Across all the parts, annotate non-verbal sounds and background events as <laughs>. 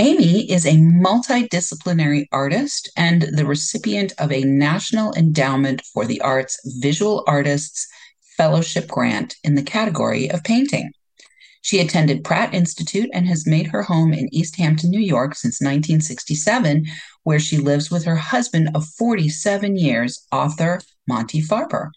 Amy is a multidisciplinary artist and the recipient of a National Endowment for the Arts Visual Artists Fellowship Grant in the category of painting. She attended Pratt Institute and has made her home in East Hampton, New York since 1967, where she lives with her husband of 47 years, author Monty Farber.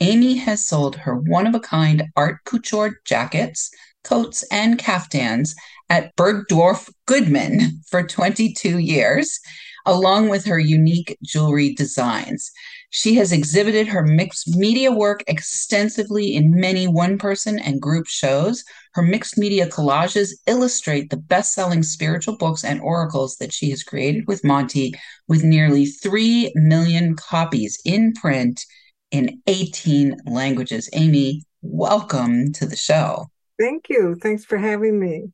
Amy has sold her one of a kind art couture jackets, coats, and caftans at Bergdorf Goodman for 22 years, along with her unique jewelry designs. She has exhibited her mixed media work extensively in many one person and group shows. Her mixed media collages illustrate the best selling spiritual books and oracles that she has created with Monty, with nearly 3 million copies in print in 18 languages. Amy, welcome to the show. Thank you. Thanks for having me.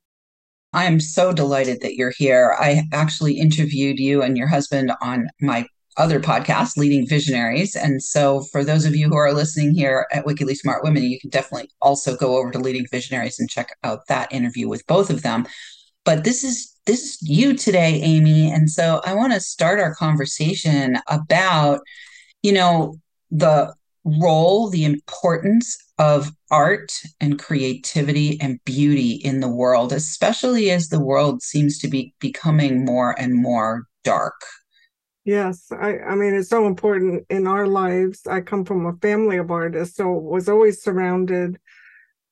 I am so delighted that you're here. I actually interviewed you and your husband on my other podcast, Leading Visionaries. And so, for those of you who are listening here at Wickedly Smart Women, you can definitely also go over to Leading Visionaries and check out that interview with both of them. But this is this is you today, Amy. And so, I want to start our conversation about, you know, the role, the importance of art and creativity and beauty in the world, especially as the world seems to be becoming more and more dark. Yes, I, I mean it's so important in our lives. I come from a family of artists, so I was always surrounded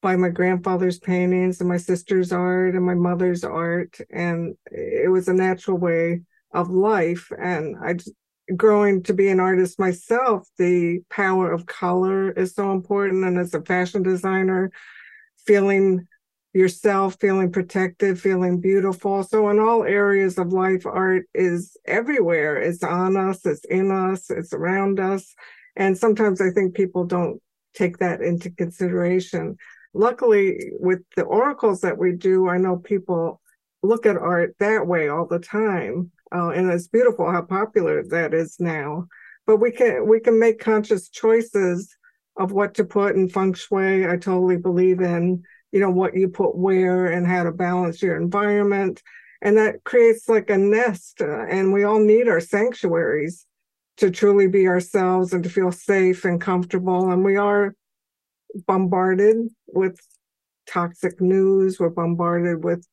by my grandfather's paintings and my sister's art and my mother's art, and it was a natural way of life. And I just growing to be an artist myself, the power of color is so important. And as a fashion designer, feeling yourself, feeling protected, feeling beautiful. So, in all areas of life, art is everywhere. It's on us, it's in us, it's around us. And sometimes I think people don't take that into consideration. Luckily, with the oracles that we do, I know people look at art that way all the time uh, and it's beautiful how popular that is now. But we can we can make conscious choices of what to put in feng shui. I totally believe in you know what you put where and how to balance your environment, and that creates like a nest. Uh, and we all need our sanctuaries to truly be ourselves and to feel safe and comfortable. And we are bombarded with toxic news. We're bombarded with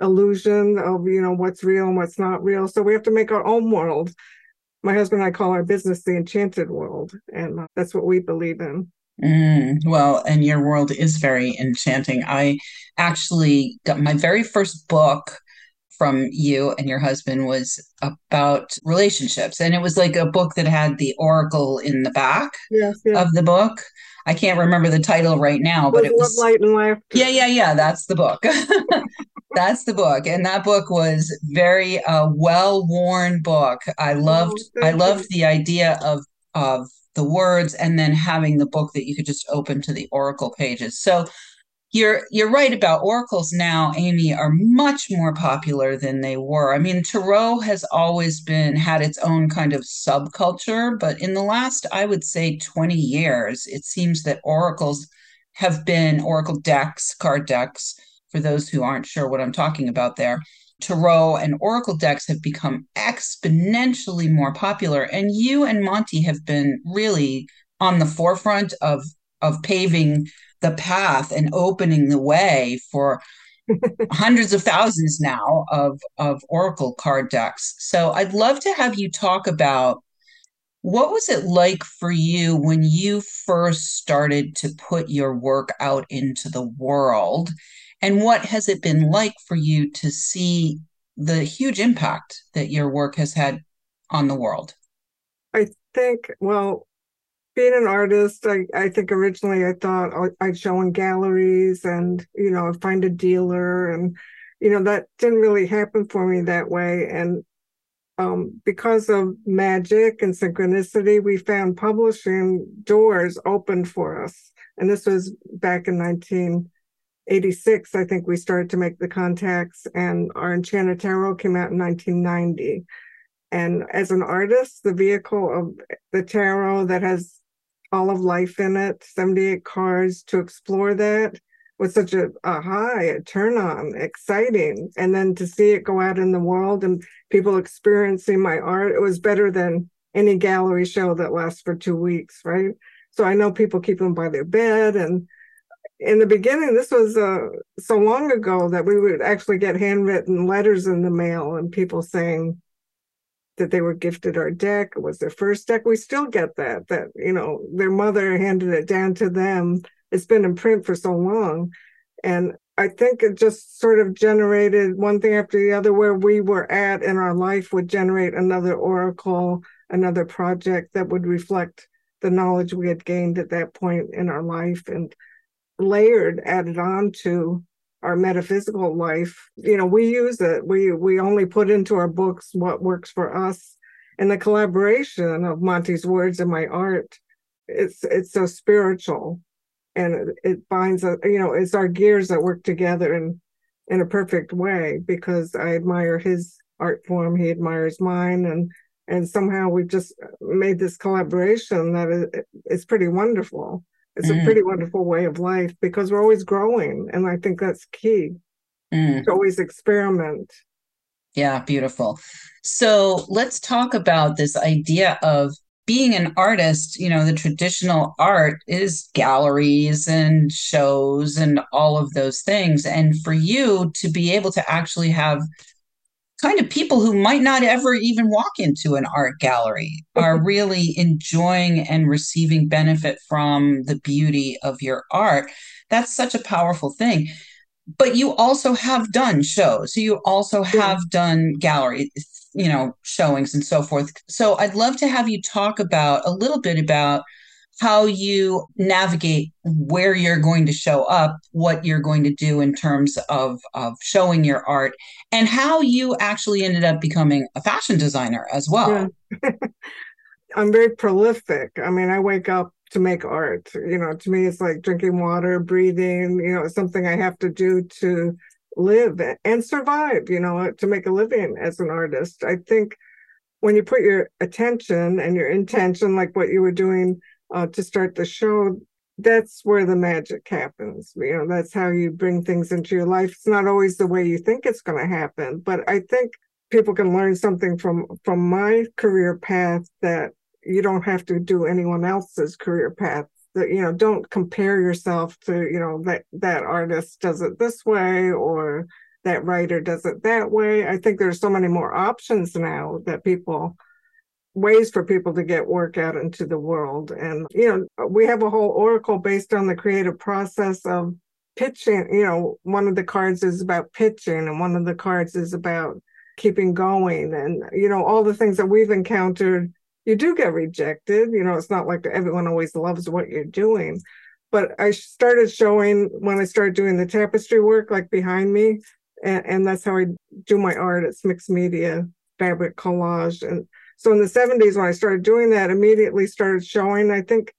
illusion of you know what's real and what's not real so we have to make our own world my husband and i call our business the enchanted world and that's what we believe in mm, well and your world is very enchanting i actually got my very first book from you and your husband was about relationships and it was like a book that had the oracle in the back yes, yes. of the book I can't remember the title right now, but it was Light and Laughter. Yeah, yeah, yeah. That's the book. <laughs> that's the book, and that book was very uh, well worn book. I oh, loved. Oh, I loved the idea of of the words, and then having the book that you could just open to the oracle pages. So you're you're right about oracles now amy are much more popular than they were i mean tarot has always been had its own kind of subculture but in the last i would say 20 years it seems that oracles have been oracle decks card decks for those who aren't sure what i'm talking about there tarot and oracle decks have become exponentially more popular and you and monty have been really on the forefront of of paving the path and opening the way for <laughs> hundreds of thousands now of of oracle card decks so i'd love to have you talk about What was it like for you when you first started to put your work out into the world? And what has it been like for you to see the huge impact that your work has had on the world? I think, well, being an artist, I, I think originally I thought I'd show in galleries and, you know, find a dealer. And, you know, that didn't really happen for me that way. And um, because of magic and synchronicity, we found publishing doors open for us. And this was back in 1986. I think we started to make the contacts, and our Enchanted Tarot came out in 1990. And as an artist, the vehicle of the tarot that has all of life in it, 78 cards to explore that was such a, a high, a turn on, exciting. And then to see it go out in the world and people experiencing my art, it was better than any gallery show that lasts for two weeks, right? So I know people keep them by their bed. And in the beginning, this was uh, so long ago that we would actually get handwritten letters in the mail and people saying, that they were gifted our deck it was their first deck. We still get that that you know their mother handed it down to them. It's been in print for so long. And i think it just sort of generated one thing after the other where we were at in our life would generate another oracle another project that would reflect the knowledge we had gained at that point in our life. And layered added on to our metaphysical life. You know we use it. We we only put into our books what works for us. And the collaboration of monty's words and my art it's it's so spiritual. And it, binds us you know it's our gears that work together in in a perfect way because i admire his art form. He admires mine. And and somehow we've just made this collaboration that is pretty wonderful it's mm. a pretty wonderful way of life because we're always growing. And I think that's key mm. to always experiment. Yeah, beautiful. So let's talk about this idea of being an artist. You know, the traditional art is galleries and shows and all of those things. And for you to be able to actually have kind of people who might not ever even walk into an art gallery are <laughs> really enjoying and receiving benefit from the beauty of your art. That's such a powerful thing. But you also have done shows. So you also have done gallery, you know, showings and so forth. So I'd love to have you talk about a little bit about how you navigate where you're going to show up, what you're going to do in terms of, of showing your art, and how you actually ended up becoming a fashion designer as well. Yeah. <laughs> I'm very prolific. I mean, I wake up to make art. You know, to me, it's like drinking water, breathing, you know, something I have to do to live and survive, you know, to make a living as an artist. I think when you put your attention and your intention, like what you were doing uh, to start the show, that's where the magic happens. You know, that's how you bring things into your life. It's not always the way you think it's going to happen, but I think people can learn something from from my career path that you don't have to do anyone else's career path. That you know, don't compare yourself to you know that that artist does it this way or that writer does it that way. I think there's so many more options now that people ways for people to get work out into the world. And, you know, we have a whole oracle based on the creative process of pitching. You know, one of the cards is about pitching, and one of the cards is about keeping going. And, you know, all the things that we've encountered, you do get rejected. You know, it's not like everyone always loves what you're doing. But I started showing when I started doing the tapestry work, like behind me, and, and that's how I do my art. It's mixed media, fabric collage, and so in the 70s, when I started doing that, immediately started showing. I think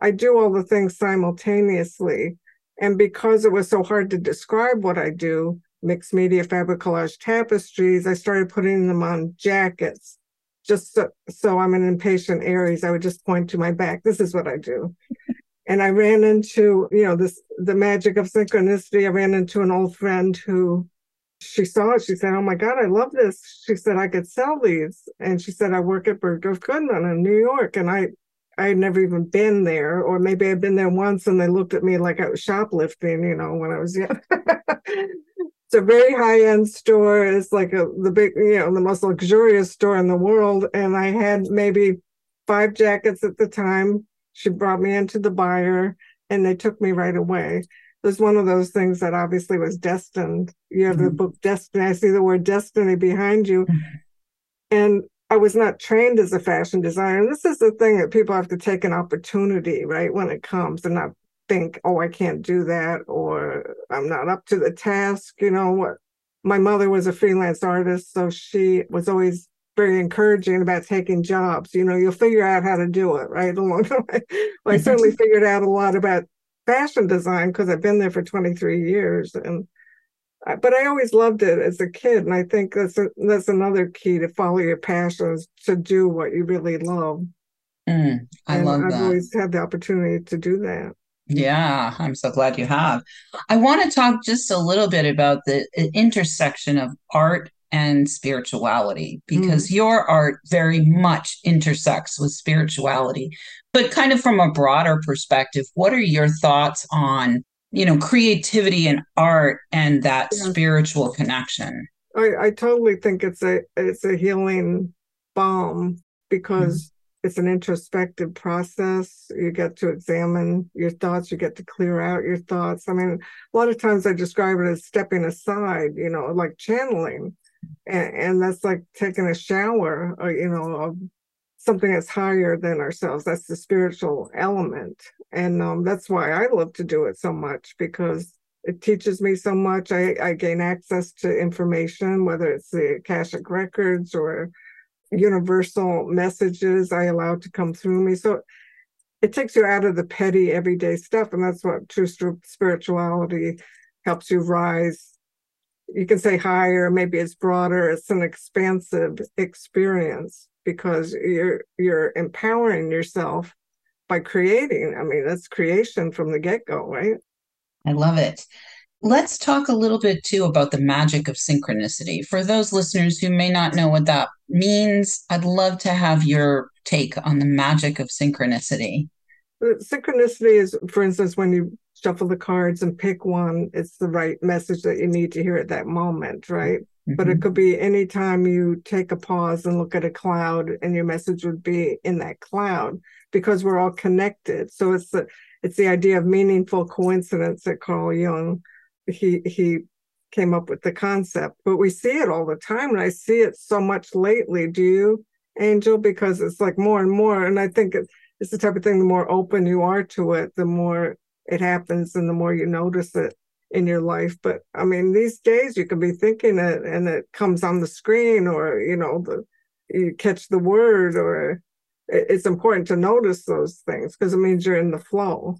I do all the things simultaneously. And because it was so hard to describe what I do, mixed media fabric collage tapestries, I started putting them on jackets. Just so, so I'm an impatient Aries, I would just point to my back. This is what I do. <laughs> and I ran into, you know, this the magic of synchronicity. I ran into an old friend who she saw it. She said, Oh my God, I love this. She said, I could sell these. And she said, I work at Bergdorf Goodman in New York. And I, I had never even been there, or maybe I'd been there once and they looked at me like I was shoplifting, you know, when I was young. <laughs> it's a very high end store. It's like a, the big, you know, the most luxurious store in the world. And I had maybe five jackets at the time. She brought me into the buyer and they took me right away. Was one of those things that obviously was destined. You have mm-hmm. the book Destiny. I see the word destiny behind you. Mm-hmm. And I was not trained as a fashion designer. And this is the thing that people have to take an opportunity, right, when it comes and not think, oh, I can't do that or I'm not up to the task. You know what? My mother was a freelance artist, so she was always very encouraging about taking jobs. You know, you'll figure out how to do it, right? Along the way. <laughs> Well, I mm-hmm. certainly figured out a lot about fashion design because I've been there for 23 years. And but I always loved it as a kid. And I think that's a, that's another key to follow your passions, to do what you really love. Mm, I and love I've that. always had the opportunity to do that. Yeah, I'm so glad you have. I want to talk just a little bit about the intersection of art and spirituality because mm. your art very much intersects with spirituality. But kind of from a broader perspective, what are your thoughts on, you know, creativity and art and that yeah. spiritual connection? I, I totally think it's a it's a healing balm because mm it's an introspective process. You get to examine your thoughts, you get to clear out your thoughts. I mean, a lot of times I describe it as stepping aside, you know, like channeling. And, and that's like taking a shower, or, uh, you know, something that's higher than ourselves. That's the spiritual element. And um, that's why I love to do it so much because it teaches me so much. I, I gain access to information, whether it's the Akashic records or universal messages I allow to come through me. So it takes you out of the petty everyday stuff. And that's what true spirituality helps you rise. You can say higher, maybe it's broader, it's an expansive experience because you're you're empowering yourself by creating. I mean, that's creation from the get-go, right? I love it. Let's talk a little bit too about the magic of synchronicity. For those listeners who may not know what that means, I'd love to have your take on the magic of synchronicity. Synchronicity is, for instance, when you shuffle the cards and pick one, it's the right message that you need to hear at that moment, right? Mm-hmm. But it mm-hmm. could be anytime you take a pause and look at a cloud, and your message would be in that cloud because we're all connected. So it's the it's the idea of meaningful coincidence that Carl Jung he he came up with the concept but we see it all the time and i see it so much lately do you Anjel because it's like more and more and i think it, it's the type of thing the more open you are to it the more it happens and the more you notice it in your life but i mean these days you can be thinking it and it comes on the screen or you know the you catch the word or it's important to notice those things because it means you're in the flow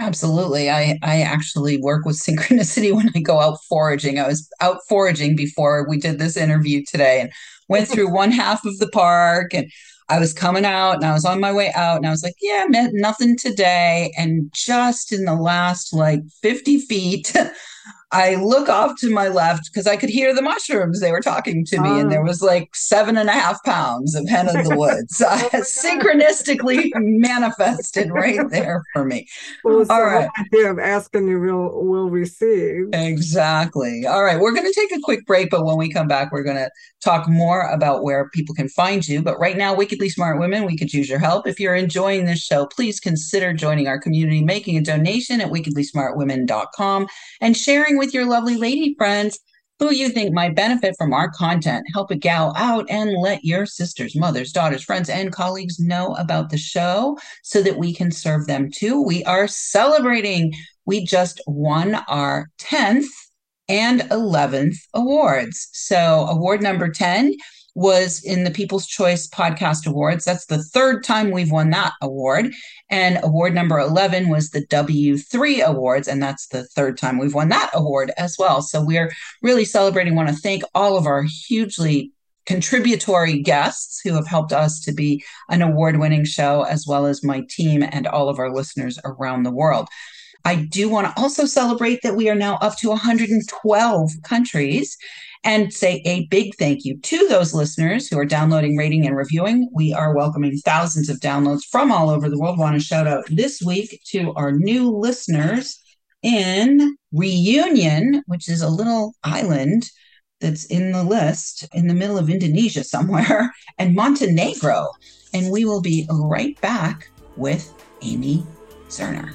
Absolutely. I, I actually work with <laughs> synchronicity when I go out foraging. I was out foraging before we did this interview today and went through <laughs> one half of the park and I was coming out and I was on my way out and I was like, yeah, meant nothing today. And just in the last like 50 feet, <laughs> I look off to my left because I could hear the mushrooms. They were talking to me, oh. and there oh. was like seven and a half pounds of hen of the <laughs> woods uh, oh <laughs> synchronistically manifested right <laughs> there for me. Well, All right. idea of asking you will will receive. Exactly. All right. We're going to take a quick break, but when we come back, we're going to talk more about where people can find you. But right now, Wickedly Smart Women, we could use your help. If you're enjoying this show, please consider joining our community, making a donation at wickedlysmartwomen.com and sharing with your lovely lady friends who you think might benefit from our content. Help a gal out and let your sisters, mothers, daughters, friends, and colleagues know about the show so that we can serve them too. We are celebrating. We just won our 10th and 11th awards. So, award number 10 was in the People's Choice Podcast Awards. That's the third time we've won that award. And award number 11 was the W3 Awards. And that's the third time we've won that award as well. So we're really celebrating. Want to thank all of our hugely contributory guests who have helped us to be an award winning show, as well as my team and all of our listeners around the world. I do want to also celebrate that we are now up to 112 countries and say a big thank you to those listeners who are downloading, rating, and reviewing. We are welcoming thousands of downloads from all over the world. Want to shout out this week to our new listeners in Reunion, which is a little island that's in the list in the middle of Indonesia somewhere <laughs> and Montenegro. And we will be right back with Amy Zerner.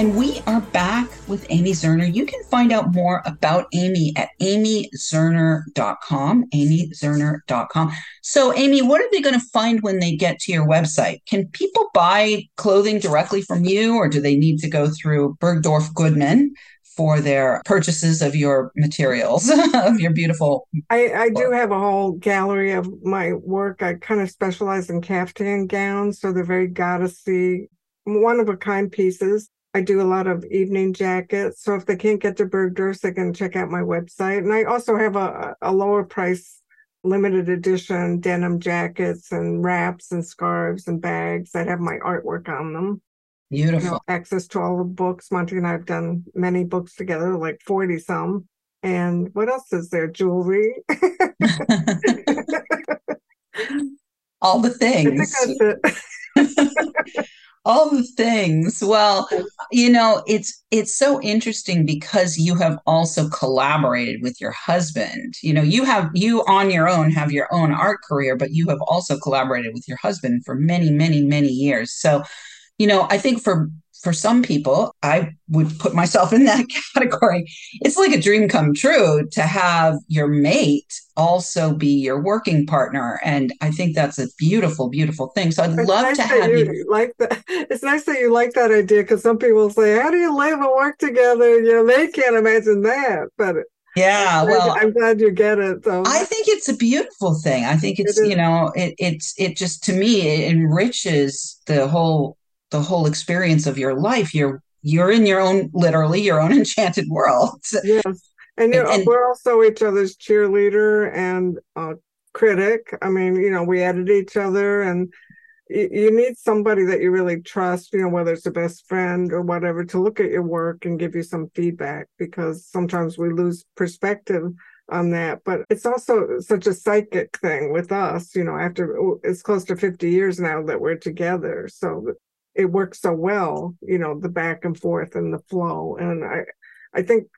And we are back with Amy Zerner. You can find out more about Amy at amyzerner.com, amyzerner.com. So, Amy, what are they going to find when they get to your website? Can people buy clothing directly from you, or do they need to go through Bergdorf Goodman? For their purchases of your materials, <laughs> of your beautiful. I, I do have a whole gallery of my work. I kind of specialize in caftan gowns, so they're very goddessy, one of a kind pieces. I do a lot of evening jackets. So if they can't get to Bergdorf's, they can check out my website. And I also have a, a lower price limited edition denim jackets and wraps and scarves and bags that have my artwork on them. Beautiful. You know, access to all the books. Monty and I have done many books together, like 40 some. And what else is there? Jewelry. <laughs> all the things <laughs> all the things well you know it's it's so interesting because you have also collaborated with your husband. You know you have you on your own have your own art career but you have also collaborated with your husband for many many many years. So you know i think for for some people, I would put myself <laughs> in that category. It's like a dream come true to have your mate also be your working partner. And I think that's a beautiful, beautiful thing. So I'd it's love nice to have you, you, like that. <laughs> It's nice that you like that idea because some people say, How do you live and work together? You know, they can't imagine that. But yeah, well, I'm glad you get it. So. I think it's a beautiful thing. I think it's it you know it it's it just to me it enriches the whole the whole experience of your life. You're you're in your own literally your own <laughs> enchanted world. Yes. And, and, and we're also each other's cheerleader and uh, critic. I mean you know we edit each other and you, you need somebody that you really trust you know whether it's a best friend or whatever to look at your work and give you some feedback because sometimes we lose perspective on that. But it's also such a psychic thing with us you know after it's close to 50 years now that we're together. So it works so well, you know, the back and forth and the flow. And I I think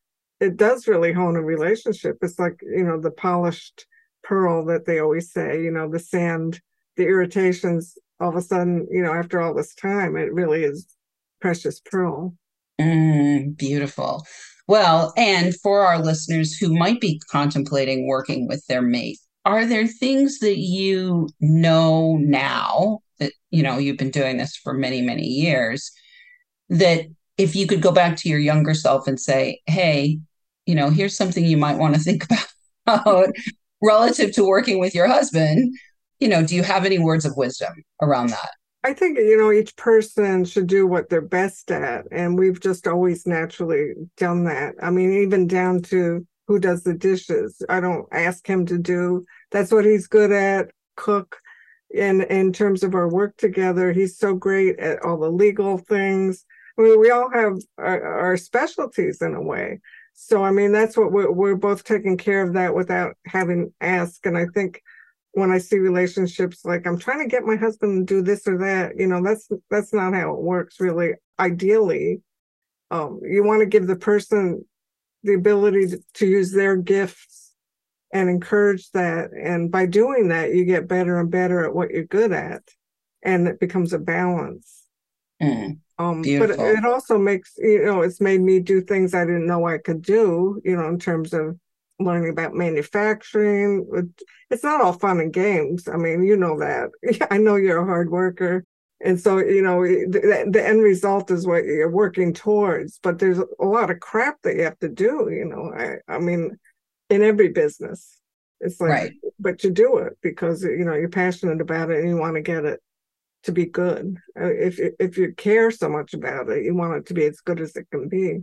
it does really hone a relationship. It's like, you know, the polished pearl that they always say, you know, the sand, the irritations, all of a sudden, you know, after all this time, it really is precious pearl. Mm, beautiful. Well, and for our listeners who might be contemplating working with their mate, are there things that you know now that you know you've been doing this for many many years that if you could go back to your younger self and say hey you know here's something you might want to think <laughs> about relative to working with your husband you know do you have any words of wisdom around that I think you know each person should do what they're best at, and we've just always naturally done that. I mean, even down to who does the dishes. I don't ask him to do. That's what he's good at. Cook in in terms of our work together. He's so great at all the legal things. I mean, we all have our, our, specialties in a way. So i mean that's what we're, we're both taking care of that without having asked and i think when i see relationships like i'm trying to get my husband to do this or that you know that's that's not how it works really ideally. Um, you want to give the person the ability to, to use their gifts and encourage that. And by doing that, you get better and better at what you're good at, and it becomes a balance. Mm, um, but it also makes you know it's made me do things I didn't know I could do. You know, in terms of learning about manufacturing. It's not all fun and games. I mean, you know that. <laughs> I know you're a hard worker. And so, you know, the, the end result is what you're working towards. But there's a lot of crap that you have to do, you know. I, I mean, in every business, it's like, right. but you do it because, you know, you're passionate about it and you want to get it to be good. Uh, if if you care so much about it, you want it to be as good as it can be.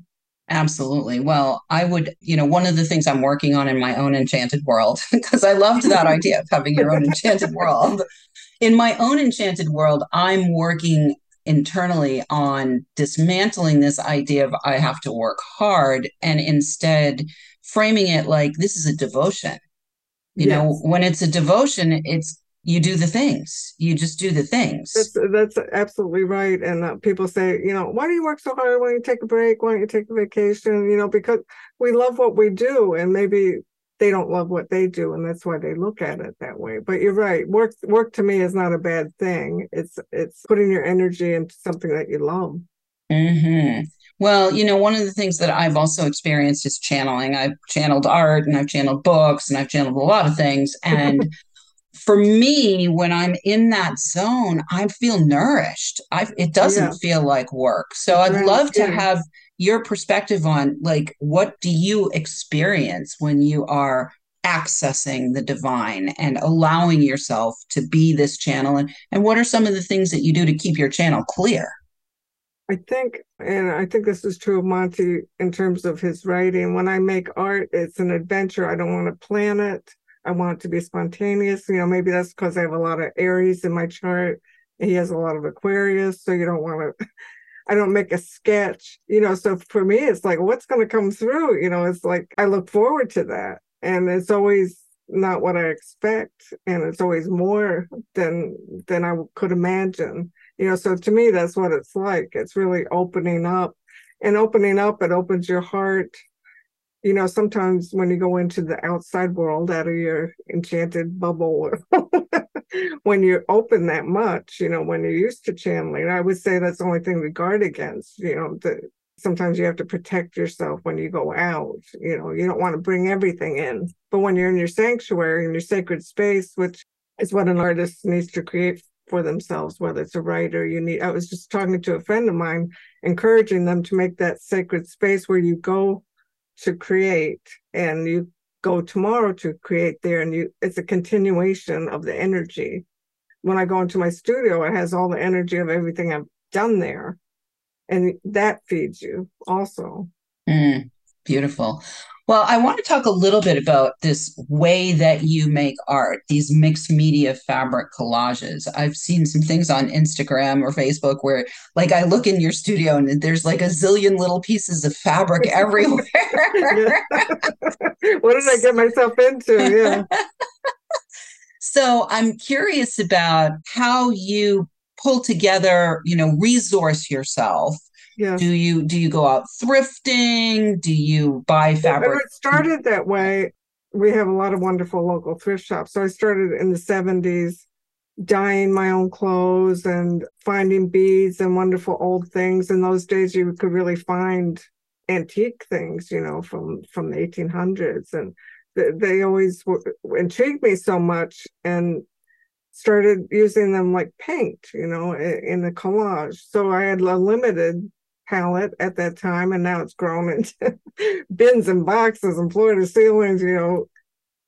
Absolutely. Well, I would, you know, one of the things I'm working on in my own enchanted world, <laughs> because I loved that idea of having your own enchanted world. In my own enchanted world, I'm working internally on dismantling this idea of I have to work hard and instead framing it like this is a devotion. You yes. know, when it's a devotion, it's you do the things. You just do the things. That's that's absolutely right. And uh, people say you know why do you work so hard? Why don't you take a break? Why don't you take a vacation? You know because we love what we do and maybe they don't love what they do and that's why they look at it that way but you're right work work to me is not a bad thing it's it's putting your energy into something that you love mm-hmm. Well, you know, one of the things that I've also experienced is channeling. I've channeled art and I've channeled books and I've channeled a lot of things. And <laughs> for me, when I'm in that zone, I feel nourished. I it doesn't yeah. feel like work. So I'd love to have your perspective on like what do you experience when you are accessing the divine and allowing yourself to be this channel and and what are some of the things that you do to keep your channel clear i think and i think this is true of monty in terms of his writing when i make art it's an adventure i don't want to plan it I want it to be spontaneous. You know, maybe that's because I have a lot of Aries in my chart. he has a lot of Aquarius, so you don't want to. I don't make a sketch, you know. So for me, it's like, what's going to come through? You know, it's like I look forward to that, and it's always not what I expect, and it's always more than than I could imagine. You know, so to me, that's what it's like. It's really opening up, and opening up, it opens your heart you know, sometimes when you go into the outside world out of your enchanted bubble, <laughs> when you open that much, you know, when you're used to channeling, I would say that's the only thing to guard against. You know, the, sometimes you have to protect yourself when you go out. You know, you don't want to bring everything in. But when you're in your sanctuary, in your sacred space, which is what an artist needs to create for themselves, whether it's a writer, you need. I was just talking to a friend of mine, encouraging them to make that sacred space where you go to create and you go tomorrow to create there and you it's a continuation of the energy. When i go into my studio it has all the energy of everything i've done there. And that feeds you also. Mm, beautiful well, I want to talk a little bit about this way that you make art, these mixed media fabric collages. I've seen some things on Instagram or Facebook where, like, I look in your studio and there's like a zillion little pieces of fabric <laughs> everywhere. what did I get myself into? Yeah. <laughs> so I'm curious about how you pull together, you know, resource yourself yeah. Do you do you go out thrifting? Do you buy fabric? It started that way. We have a lot of wonderful local thrift shops. So I started in the 70s dyeing my own clothes and finding beads and wonderful old things. In those days you could really find antique things, you know, from from the 1800s and they, they always intrigued me so much and started using them like paint, you know, in the collage. So I had a limited palette at that time, and now it's grown into <laughs> bins and boxes and floor to ceilings, you know,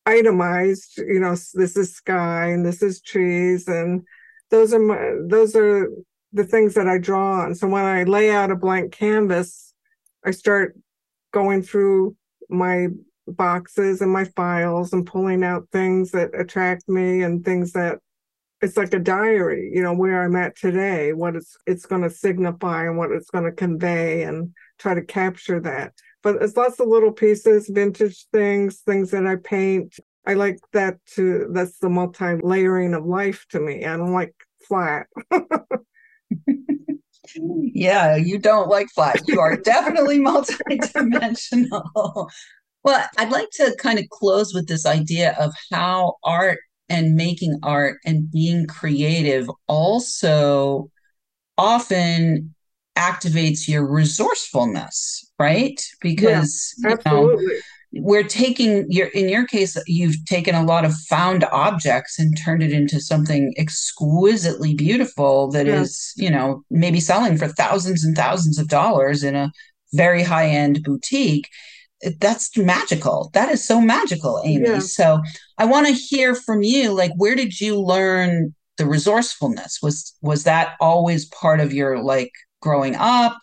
itemized, you know, this is sky and this is trees. And those are my, those are the things that I draw on. So when I lay out a blank canvas, I start going through my boxes and my files and pulling out things that attract me and things that it's like a diary you know where i'm at today what it's it's going to signify and what it's going to convey and try to capture that. But it's lots of little pieces vintage things things that i paint. I like that to that's the multi-layering of life to me. I don't like flat. <laughs> Yeah you don't like flat. You are definitely multi-dimensional. <laughs> Well i'd like to kind of close with this idea of how art and making art and being creative also often activates your resourcefulness, right? Because yeah, absolutely. You know, we're taking your in your case you've taken a lot of found objects and turned it into something exquisitely beautiful that yeah. is you know maybe selling for thousands and thousands of dollars in a very high end boutique that's magical. That is so magical amy. Yeah. so i want to hear from you like where did you learn the resourcefulness? Was was that always part of your like growing up?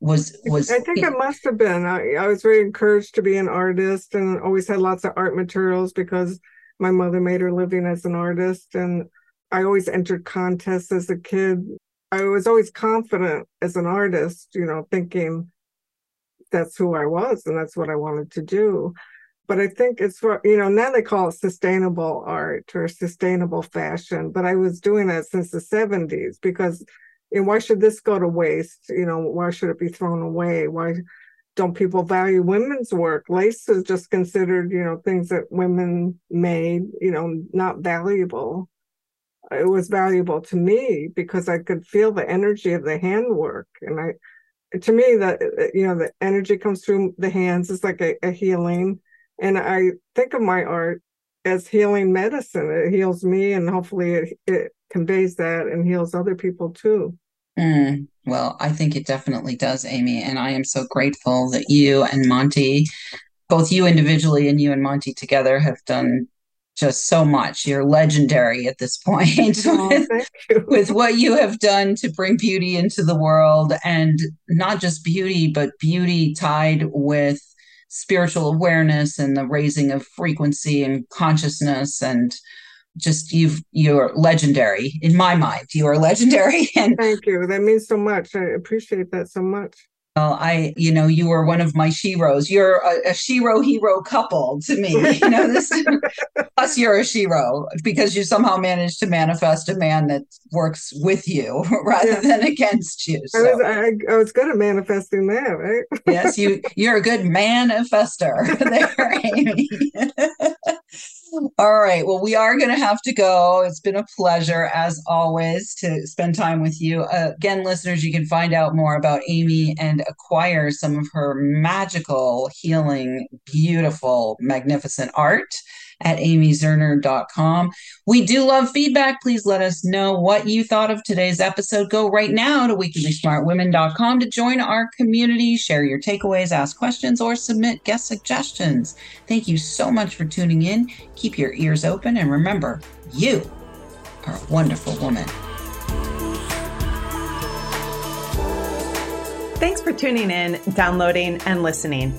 Was was i think it must have been. I, I was very encouraged to be an artist and always had lots of art materials because my mother made her living as an artist and i always entered contests as a kid. I was always confident as an artist you know thinking that's who i was and that's what i wanted to do but i think it's for you know now they call it sustainable art or sustainable fashion but i was doing that since the 70s because and why should this go to waste? You know, why should it be thrown away? Why don't people value women's work? Lace is just considered, you know, things that women made, you know, not valuable. It was valuable to me because I could feel the energy of the handwork. And I, to me, that, you know, the energy comes through the hands. It's like a, a healing. And I think of my art as healing medicine. It heals me and hopefully it, it conveys that and heals other people too. Mm, well, I think it definitely does, Amy. And I am so grateful that you and Monty, both you individually and you and Monty together, have done just so much. You're legendary at this point oh, <laughs> with, with, what you have done to bring beauty into the world and not just beauty, but beauty tied with spiritual awareness and the raising of frequency and consciousness and just you've you're legendary. In my mind you are legendary <laughs> and thank you. That means so much. I appreciate that so much well, I, you know, you are one of my sheroes. You're a, a shero hero couple to me. You know, <laughs> this plus you're a shero because you somehow managed to manifest a man that works with you <laughs> rather yeah. than against you. So. I was, I, I was good at manifesting that, right? yes, you you're a good manifester <laughs> there, Amy. All right. Well, we are going to have to go. It's been a pleasure, as always, to spend time with you. Uh, again, listeners, you can find out more about Amy and acquire some of her magical, healing, beautiful, magnificent art at amyzerner.com. We do love feedback. Please let us know what you thought of today's episode. Go right now to wickedlysmartwomen.com to join our community, share your takeaways, ask questions, or submit guest suggestions. Thank you so much for tuning in. Keep your ears open and remember, you are a wonderful woman. Thanks for tuning in, downloading, and listening.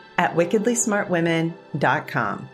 at wickedlysmartwomen.com.